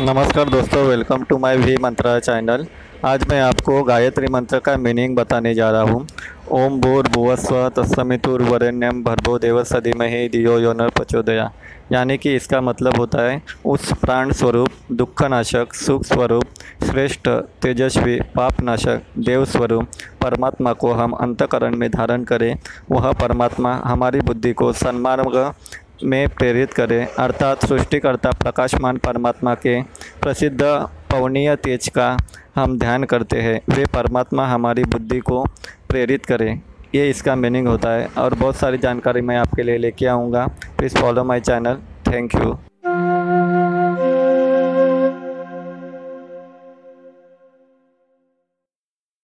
नमस्कार दोस्तों welcome to my V Mantra channel आज मैं आपको गायत्री मंत्र का मीनिंग बताने जा रहा हूँ। ओम भूर भुवस्व तस्मितुर्वरेण्यम भर्भो देव सदीमहि दियो योनर प्रचोदया। यानी कि इसका मतलब होता है, उस प्राण स्वरूप, दुखनाशक, सुख स्वरूप, श्रेष्ठ, तेजस्वी, पापनाशक, देव स्वरूप, परमात्मा को हम अंतकरण में धारण करें। वह परमात्मा हमारी बुद्धि को सन्मार्ग में प्रेरित करें। अर्थात सृष्टिकर्ता प्रकाशमान परमात्मा के प्रसिद्ध पवनीय तेज का हम ध्यान करते हैं। वे परमात्मा हमारी बुद्धि को प्रेरित करें। ये इसका मीनिंग होता है और बहुत सारी जानकारी मैं आपके लिए लेके आऊँगा। Please follow my channel. Thank you.